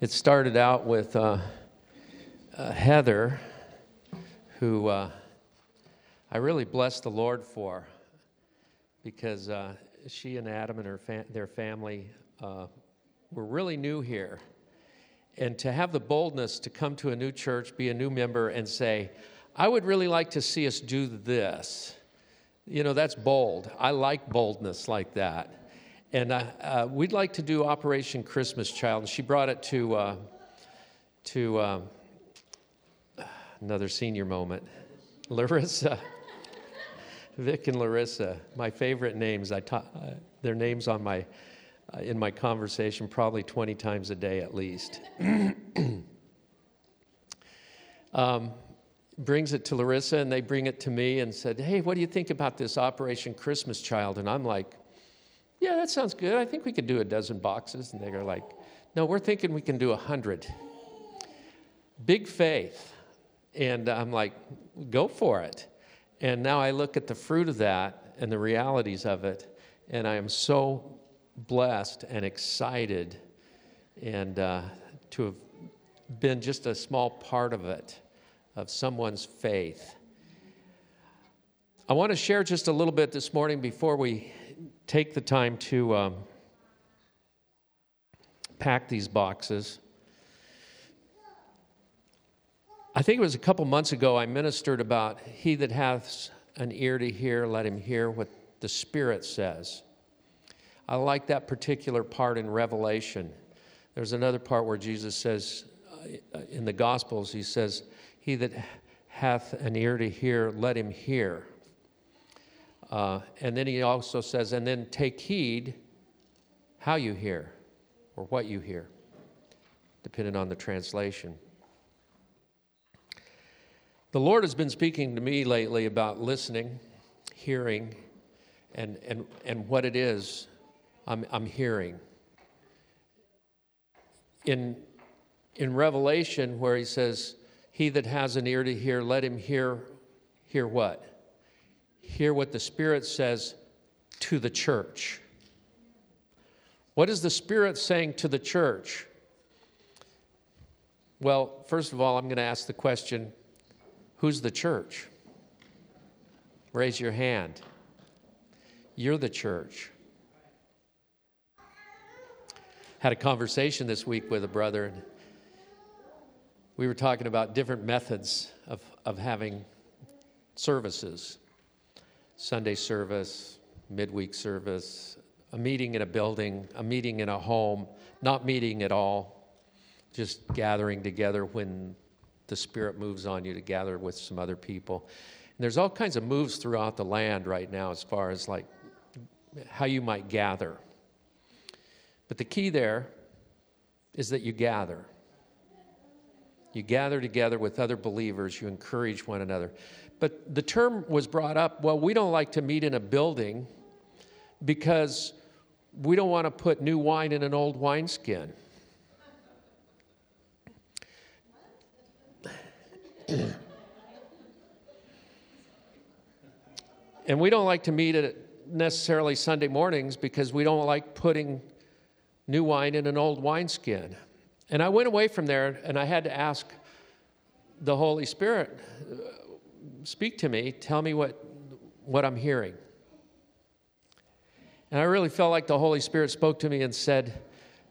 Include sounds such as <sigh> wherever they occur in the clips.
It started out with uh, uh, Heather, who uh, I really bless the Lord for because uh, she and Adam and her fa- their family uh, were really new here. And to have the boldness to come to a new church, be a new member, and say, I would really like to see us do this. You know, that's bold. I like boldness like that. And uh, uh, we'd like to do Operation Christmas Child. And she brought it to, uh, to uh, another senior moment. Larissa, <laughs> Vic and Larissa, my favorite names. I ta- uh, their names on my, uh, in my conversation probably 20 times a day at least. <clears throat> um, brings it to Larissa and they bring it to me and said, Hey, what do you think about this Operation Christmas Child? And I'm like, yeah, that sounds good. I think we could do a dozen boxes. And they're like, no, we're thinking we can do a hundred. Big faith. And I'm like, go for it. And now I look at the fruit of that and the realities of it, and I am so blessed and excited and uh, to have been just a small part of it, of someone's faith. I want to share just a little bit this morning before we take the time to um, pack these boxes. I think it was a couple months ago I ministered about he that hath an ear to hear, let him hear what the Spirit says. I like that particular part in Revelation. There's another part where Jesus says, uh, in the Gospels, he says, He that hath an ear to hear, let him hear. Uh, and then he also says, and then take heed how you hear or what you hear, depending on the translation. The Lord has been speaking to me lately about listening, hearing, and, and, and what it is I'm, I'm hearing. In, in Revelation, where he says, He that has an ear to hear, let him hear, hear what? Hear what the Spirit says to the church. What is the Spirit saying to the church? Well, first of all, I'm going to ask the question who's the church? Raise your hand. You're the church. Had a conversation this week with a brother, and we were talking about different methods of, of having services. Sunday service, midweek service, a meeting in a building, a meeting in a home, not meeting at all, just gathering together when the Spirit moves on you to gather with some other people. And there's all kinds of moves throughout the land right now as far as like how you might gather. But the key there is that you gather. You gather together with other believers, you encourage one another. But the term was brought up well, we don't like to meet in a building because we don't want to put new wine in an old wineskin. <coughs> and we don't like to meet at necessarily Sunday mornings because we don't like putting new wine in an old wineskin. And I went away from there and I had to ask the Holy Spirit, speak to me, tell me what, what I'm hearing. And I really felt like the Holy Spirit spoke to me and said,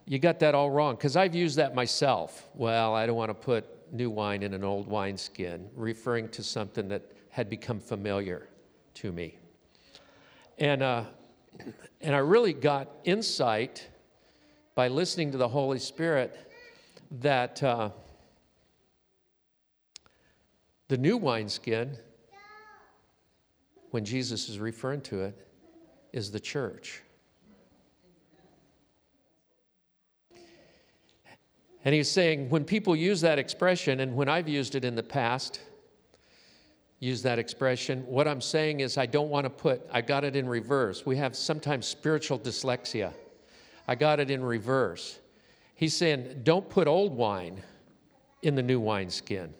You got that all wrong. Because I've used that myself. Well, I don't want to put new wine in an old wineskin, referring to something that had become familiar to me. And, uh, and I really got insight by listening to the Holy Spirit that uh, the new wineskin, when Jesus is referring to it, is the church. And he's saying, when people use that expression, and when I've used it in the past, use that expression, what I'm saying is I don't want to put, I got it in reverse. We have sometimes spiritual dyslexia. I got it in reverse. He's saying, don't put old wine in the new wineskin.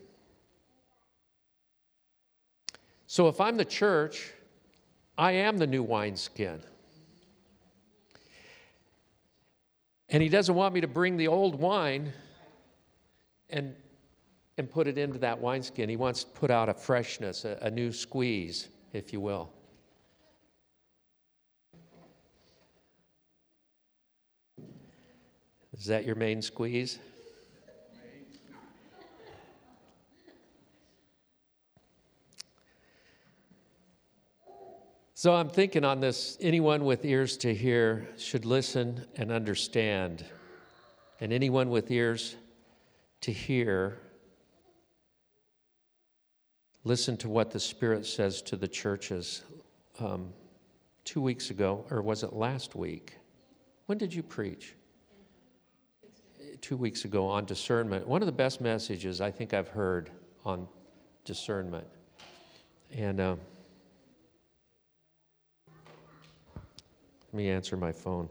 So if I'm the church, I am the new wineskin. And he doesn't want me to bring the old wine and, and put it into that wineskin. He wants to put out a freshness, a, a new squeeze, if you will. Is that your main squeeze? So I'm thinking on this anyone with ears to hear should listen and understand. And anyone with ears to hear, listen to what the Spirit says to the churches. Um, two weeks ago, or was it last week? When did you preach? Two weeks ago on discernment. One of the best messages I think I've heard on discernment. And. Um, Let me answer my phone.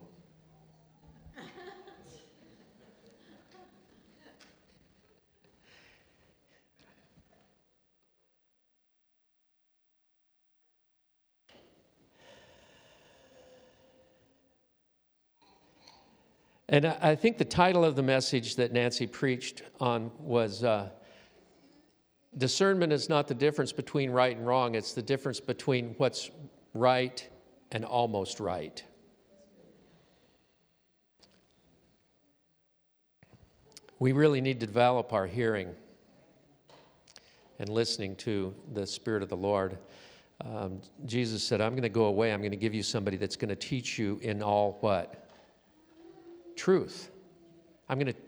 And I think the title of the message that Nancy preached on was uh, Discernment is not the difference between right and wrong, it's the difference between what's right and almost right. We really need to develop our hearing and listening to the Spirit of the Lord. Um, Jesus said, I'm going to go away. I'm going to give you somebody that's going to teach you in all what? Truth. I'm going to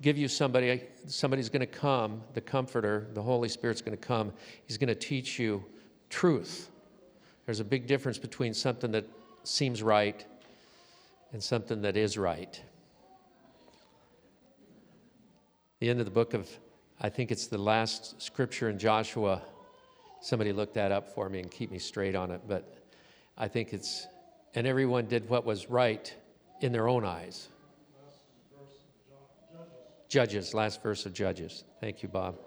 give you somebody, somebody's going to come, the Comforter, the Holy Spirit's going to come. He's going to teach you truth. There's a big difference between something that seems right and something that is right the end of the book of, I think it's the last scripture in Joshua. Somebody look that up for me and keep me straight on it. But I think it's, and everyone did what was right in their own eyes. Judges, last verse of Judges. Thank you, Bob.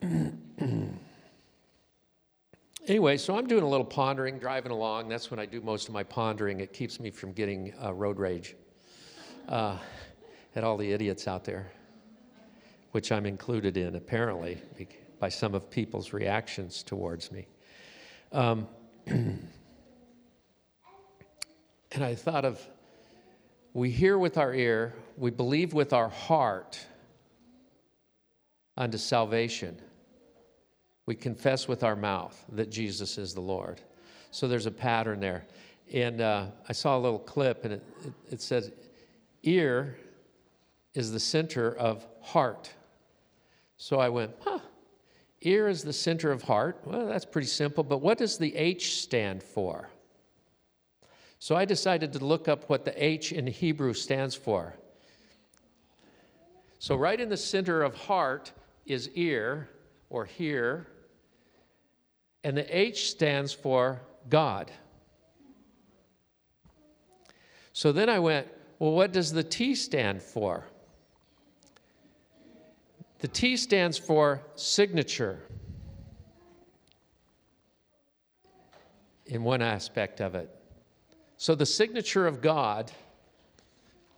<clears throat> anyway, so I'm doing a little pondering, driving along. That's when I do most of my pondering. It keeps me from getting uh, road rage. Uh, at all the idiots out there, which I'm included in, apparently, by some of people's reactions towards me. Um, <clears throat> and I thought of we hear with our ear, we believe with our heart unto salvation. We confess with our mouth that Jesus is the Lord. So there's a pattern there. And uh, I saw a little clip, and it, it, it says, ear is the center of heart. So I went, huh, ear is the center of heart. Well, that's pretty simple, but what does the H stand for? So I decided to look up what the H in Hebrew stands for. So, right in the center of heart is ear or hear, and the H stands for God. So then I went, well, what does the T stand for? The T stands for signature in one aspect of it. So, the signature of God,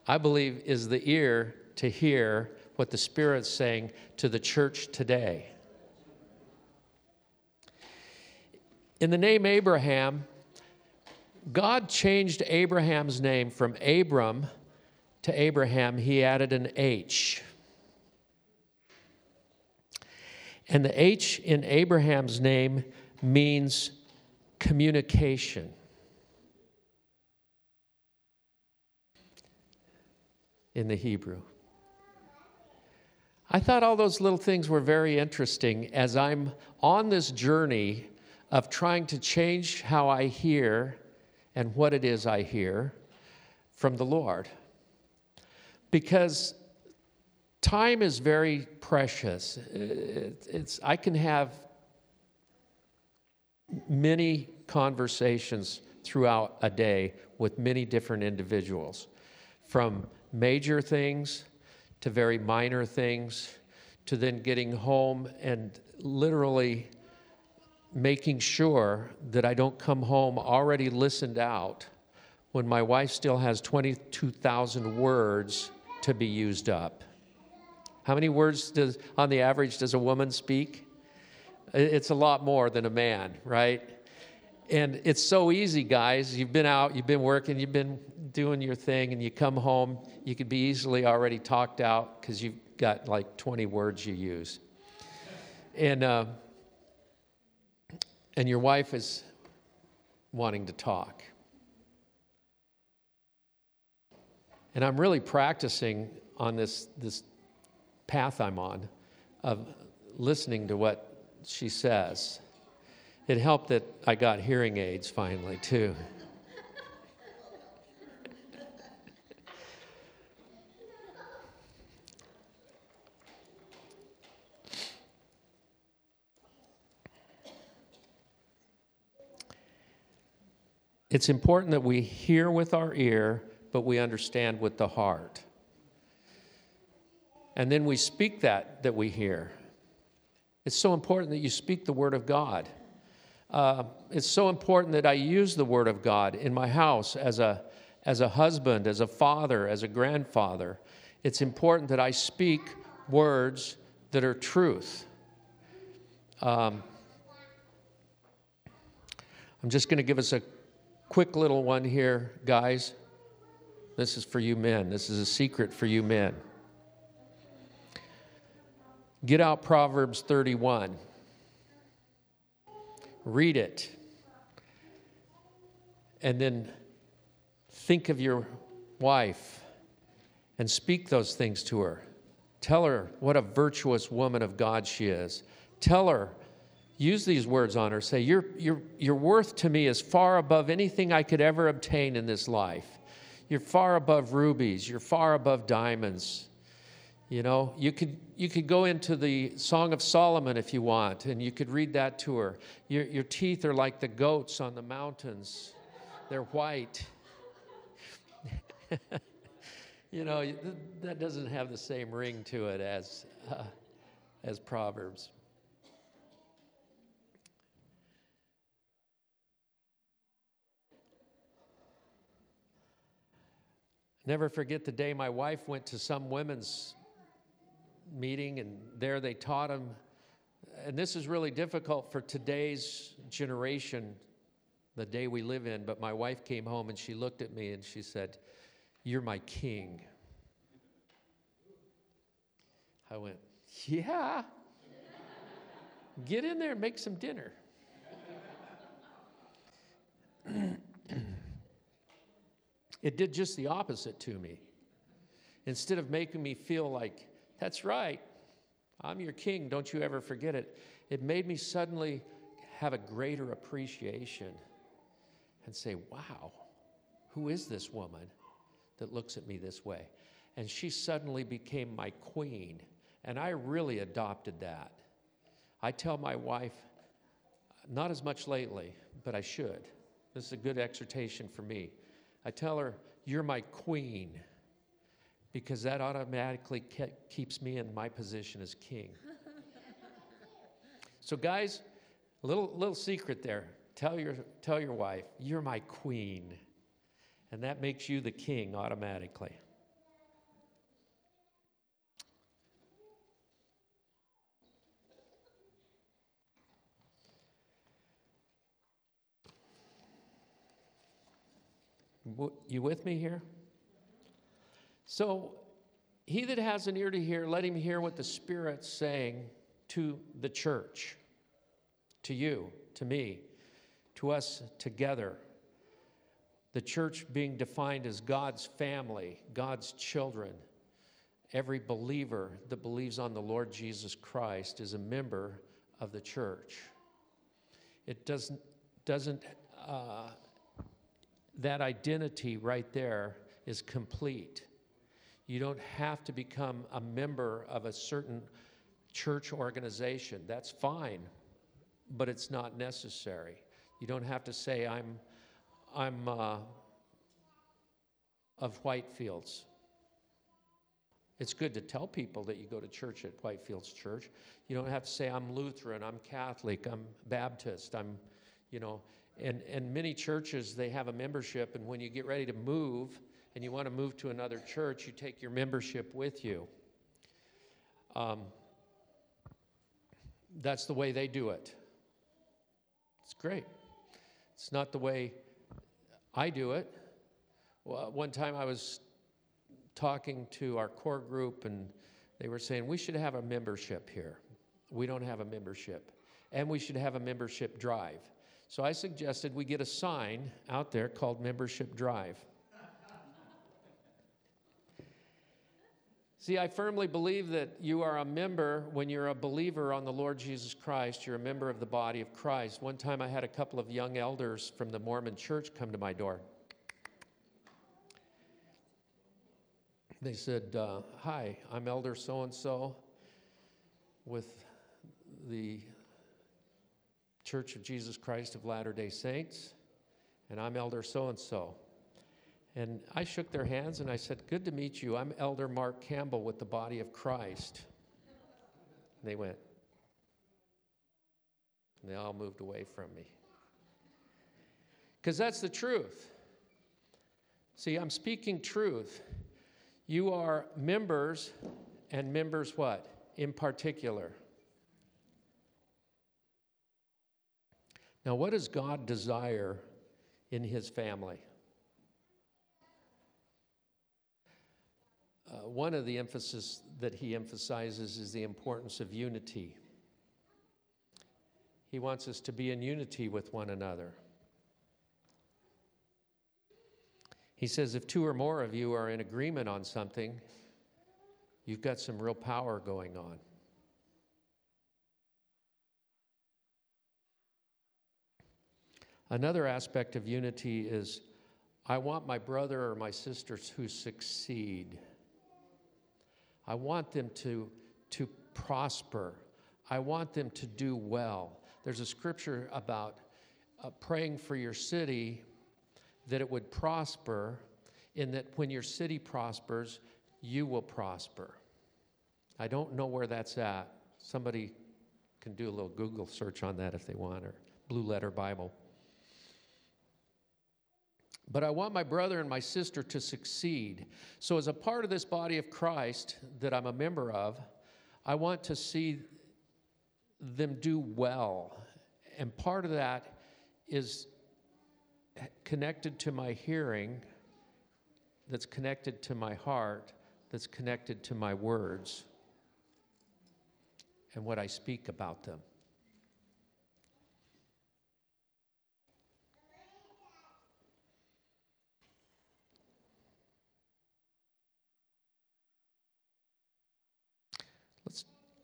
I believe, is the ear to hear what the Spirit's saying to the church today. In the name Abraham, God changed Abraham's name from Abram to Abraham. He added an H. And the H in Abraham's name means communication. In the Hebrew. I thought all those little things were very interesting as I'm on this journey of trying to change how I hear and what it is I hear from the Lord. Because time is very precious. It's, I can have many conversations throughout a day with many different individuals, from major things to very minor things, to then getting home and literally making sure that I don't come home already listened out when my wife still has 22,000 words to be used up. How many words does, on the average, does a woman speak? It's a lot more than a man, right? And it's so easy, guys. You've been out, you've been working, you've been doing your thing, and you come home, you could be easily already talked out because you've got like 20 words you use. And, uh, and your wife is wanting to talk. And I'm really practicing on this, this path I'm on of listening to what she says. It helped that I got hearing aids finally, too. It's important that we hear with our ear, but we understand with the heart. And then we speak that that we hear. It's so important that you speak the word of God. Uh, it's so important that I use the word of God in my house as a, as a husband, as a father, as a grandfather. It's important that I speak words that are truth. Um, I'm just going to give us a quick little one here, guys. This is for you men. This is a secret for you men. Get out Proverbs 31. Read it. And then think of your wife and speak those things to her. Tell her what a virtuous woman of God she is. Tell her, use these words on her. Say, your, your, your worth to me is far above anything I could ever obtain in this life. You're far above rubies. You're far above diamonds. You know, you could, you could go into the Song of Solomon if you want, and you could read that to her. Your, your teeth are like the goats on the mountains, they're white. <laughs> you know, that doesn't have the same ring to it as, uh, as Proverbs. Never forget the day my wife went to some women's meeting, and there they taught him. And this is really difficult for today's generation, the day we live in. But my wife came home and she looked at me and she said, You're my king. I went, Yeah. Get in there and make some dinner. it did just the opposite to me. Instead of making me feel like that's right. I'm your king. Don't you ever forget it. It made me suddenly have a greater appreciation and say, wow, who is this woman that looks at me this way? And she suddenly became my queen. And I really adopted that. I tell my wife, not as much lately, but I should. This is a good exhortation for me. I tell her, You're my queen because that automatically ke- keeps me in my position as king. <laughs> so, guys, a little, little secret there. Tell your, tell your wife, you're my queen. And that makes you the king automatically. You with me here? So, he that has an ear to hear, let him hear what the Spirit's saying to the church, to you, to me, to us together. The church being defined as God's family, God's children. Every believer that believes on the Lord Jesus Christ is a member of the church. It doesn't, doesn't uh, that identity right there is complete. You don't have to become a member of a certain church organization. That's fine, but it's not necessary. You don't have to say, I'm, I'm uh, of Whitefields. It's good to tell people that you go to church at Whitefields Church. You don't have to say, I'm Lutheran, I'm Catholic, I'm Baptist, I'm, you know, and, and many churches, they have a membership, and when you get ready to move, and you want to move to another church, you take your membership with you. um, that's the way they do it. It's great. It's not the way I do it. Well, one time I was talking to our core group, and they were saying we should have a membership here. We don't have a membership. And we should have a membership drive. So I suggested we get a sign out there called Membership Drive. See, I firmly believe that you are a member when you're a believer on the Lord Jesus Christ. You're a member of the body of Christ. One time I had a couple of young elders from the Mormon church come to my door. They said, uh, Hi, I'm Elder so and so with the Church of Jesus Christ of Latter day Saints, and I'm Elder so and so. And I shook their hands and I said, Good to meet you. I'm Elder Mark Campbell with the body of Christ. And they went. And they all moved away from me. Because that's the truth. See, I'm speaking truth. You are members, and members what? In particular. Now, what does God desire in his family? Uh, one of the emphasis that he emphasizes is the importance of unity. He wants us to be in unity with one another. He says, if two or more of you are in agreement on something, you've got some real power going on. Another aspect of unity is I want my brother or my sister to succeed. I want them to, to prosper. I want them to do well. There's a scripture about uh, praying for your city that it would prosper, in that when your city prospers, you will prosper. I don't know where that's at. Somebody can do a little Google search on that if they want, or Blue Letter Bible. But I want my brother and my sister to succeed. So, as a part of this body of Christ that I'm a member of, I want to see them do well. And part of that is connected to my hearing, that's connected to my heart, that's connected to my words, and what I speak about them.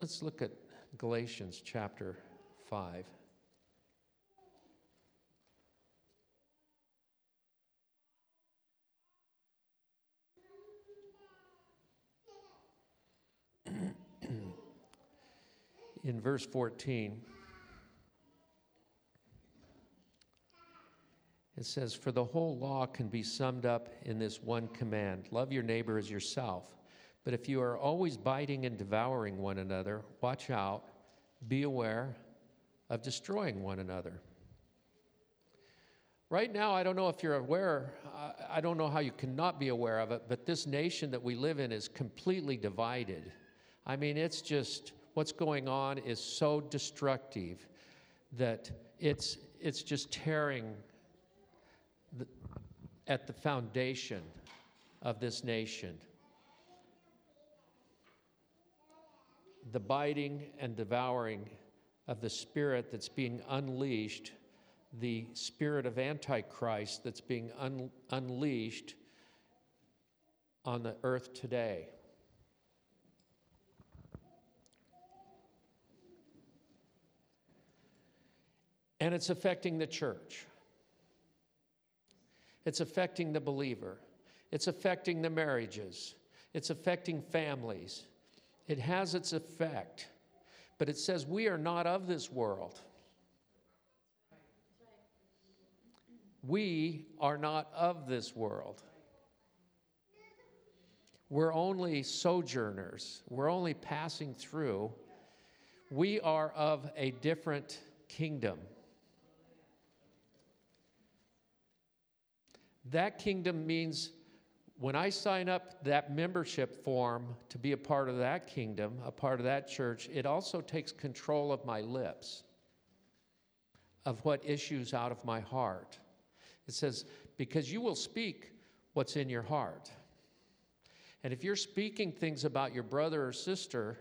Let's, look at Galatians chapter 5. <clears throat> In verse 14, it says, For the whole law can be summed up in this one command love your neighbor as yourself. But if you are always biting and devouring one another, watch out, be aware of destroying one another. Right now, I don't know if you're aware, I don't know how you cannot be aware of it, but this nation that we live in is completely divided. I mean, it's just, what's going on is so destructive that it's, it's just tearing the, at the foundation of this nation. The biting and devouring of the spirit that's being unleashed, the spirit of Antichrist that's being un- unleashed on the earth today. And it's affecting the church. It's affecting the believer. It's affecting the marriages. It's affecting families. It has its effect, but it says we are not of this world. We are not of this world. We're only sojourners, we're only passing through. We are of a different kingdom. That kingdom means when I sign up that membership form to be a part of that kingdom, a part of that church, it also takes control of my lips, of what issues out of my heart. It says, because you will speak what's in your heart. And if you're speaking things about your brother or sister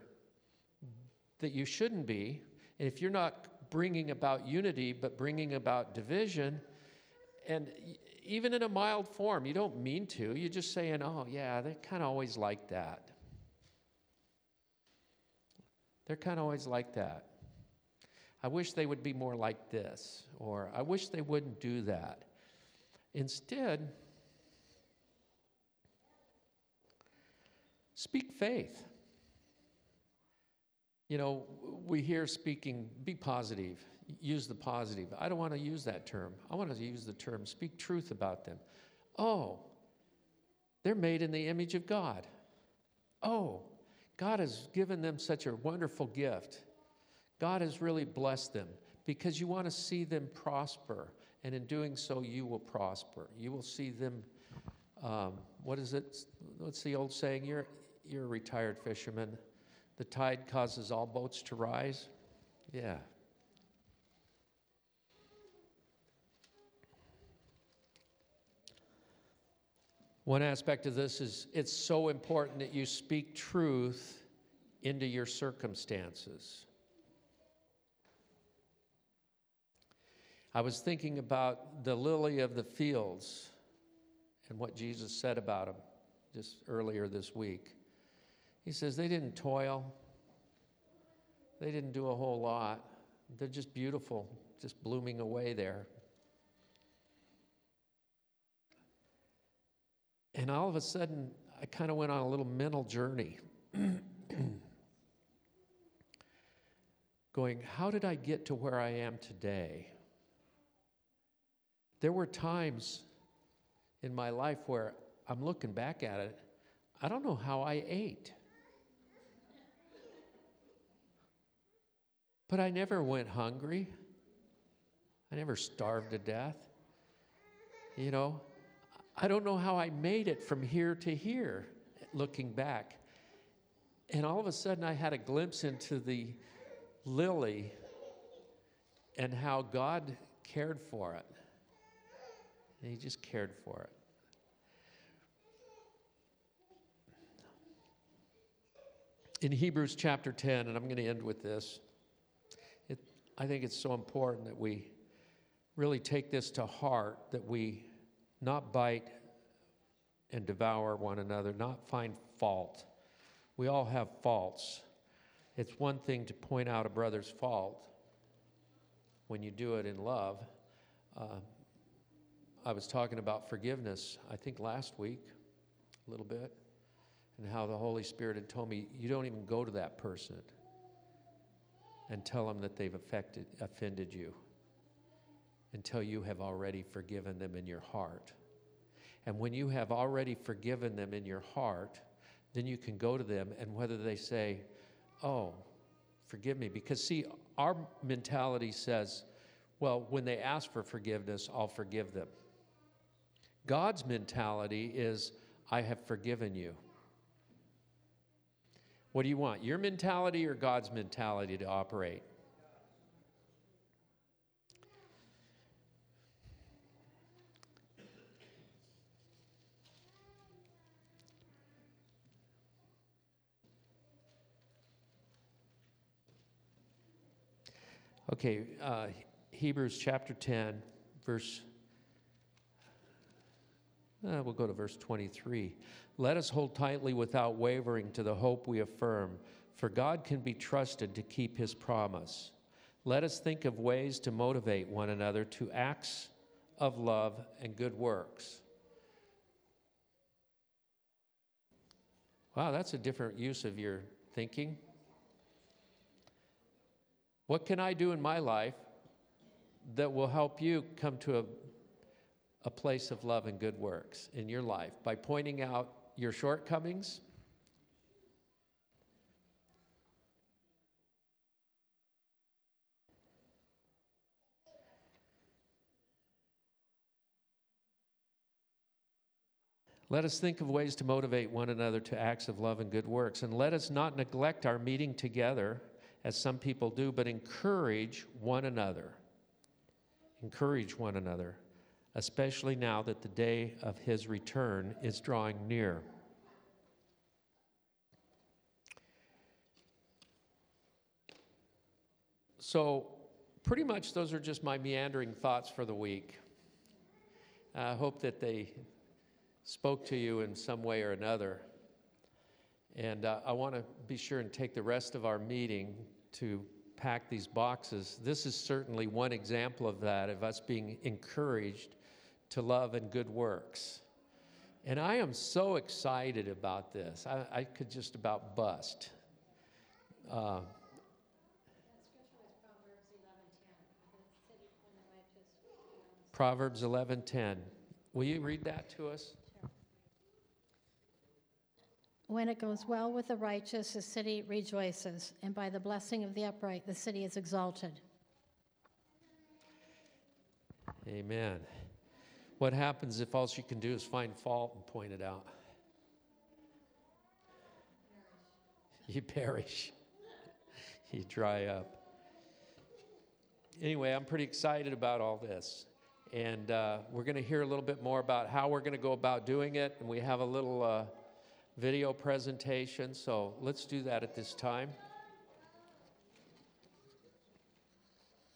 that you shouldn't be, and if you're not bringing about unity but bringing about division, and even in a mild form, you don't mean to, you're just saying, oh, yeah, they're kind of always like that. They're kind of always like that. I wish they would be more like this, or I wish they wouldn't do that. Instead, speak faith. You know, we hear speaking, be positive, use the positive. I don't want to use that term. I want to use the term speak truth about them. Oh, they're made in the image of God. Oh, God has given them such a wonderful gift. God has really blessed them because you want to see them prosper. And in doing so, you will prosper. You will see them. Um, what is it? What's the old saying? You're, you're a retired fisherman. The tide causes all boats to rise. Yeah, One aspect of this is it's so important that you speak truth into your circumstances. I was thinking about the lily of the fields and what Jesus said about them just earlier this week. He says they didn't toil, they didn't do a whole lot. They're just beautiful, just blooming away there. And all of a sudden, I kind of went on a little mental journey. <clears throat> Going, how did I get to where I am today? There were times in my life where I'm looking back at it, I don't know how I ate. But I never went hungry. I never starved to death. You know, I don't know how I made it from here to here, looking back. And all of a sudden, I had a glimpse into the lily and how God cared for it. And He just cared for it. In Hebrews chapter 10, and I'm going to end with this, I think it's so important that we really take this to heart, that we not bite and devour one another, not find fault. We all have faults. It's one thing to point out a brother's fault when you do it in love. Uh, I was talking about forgiveness, I think last week, a little bit, and how the Holy Spirit had told me, you don't even go to that person and tell them that they've affected, offended you until you have already forgiven them in your heart. And when you have already forgiven them in your heart, then you can go to them, and whether they say, Oh, forgive me, because see, our mentality says, Well, when they ask for forgiveness, I'll forgive them. God's mentality is, I have forgiven you. What do you want, your mentality or God's mentality to operate? Okay, uh, Hebrews chapter 10, verse, uh, we'll go to verse 23. Let us hold tightly without wavering to the hope we affirm, for God can be trusted to keep his promise. Let us think of ways to motivate one another to acts of love and good works. Wow, that's a different use of your thinking. What can I do in my life that will help you come to a, a place of love and good works in your life? By pointing out your shortcomings? Let us think of ways to motivate one another to acts of love and good works. And let us not neglect our meeting together, as some people do, but encourage one another. Encourage one another, especially now that the day of his return is drawing near. So, pretty much those are just my meandering thoughts for the week. I hope that they spoke to you in some way or another. And uh, I want to be sure and take the rest of our meeting to pack these boxes. This is certainly one example of that, of us being encouraged to love and good works. And I am so excited about this. I, I could just about bust. Uh, Proverbs 11:10. The city, when the righteous, um, Proverbs 11:10. Will you read that to us? When it goes well with the righteous, the city rejoices, and by the blessing of the upright, the city is exalted. Amen. What happens if all you can do is find fault and point it out? You perish. You dry up. Anyway, I'm pretty excited about all this. And uh, we're going to hear a little bit more about how we're going to go about doing it. And we have a little uh, video presentation. So let's do that at this time.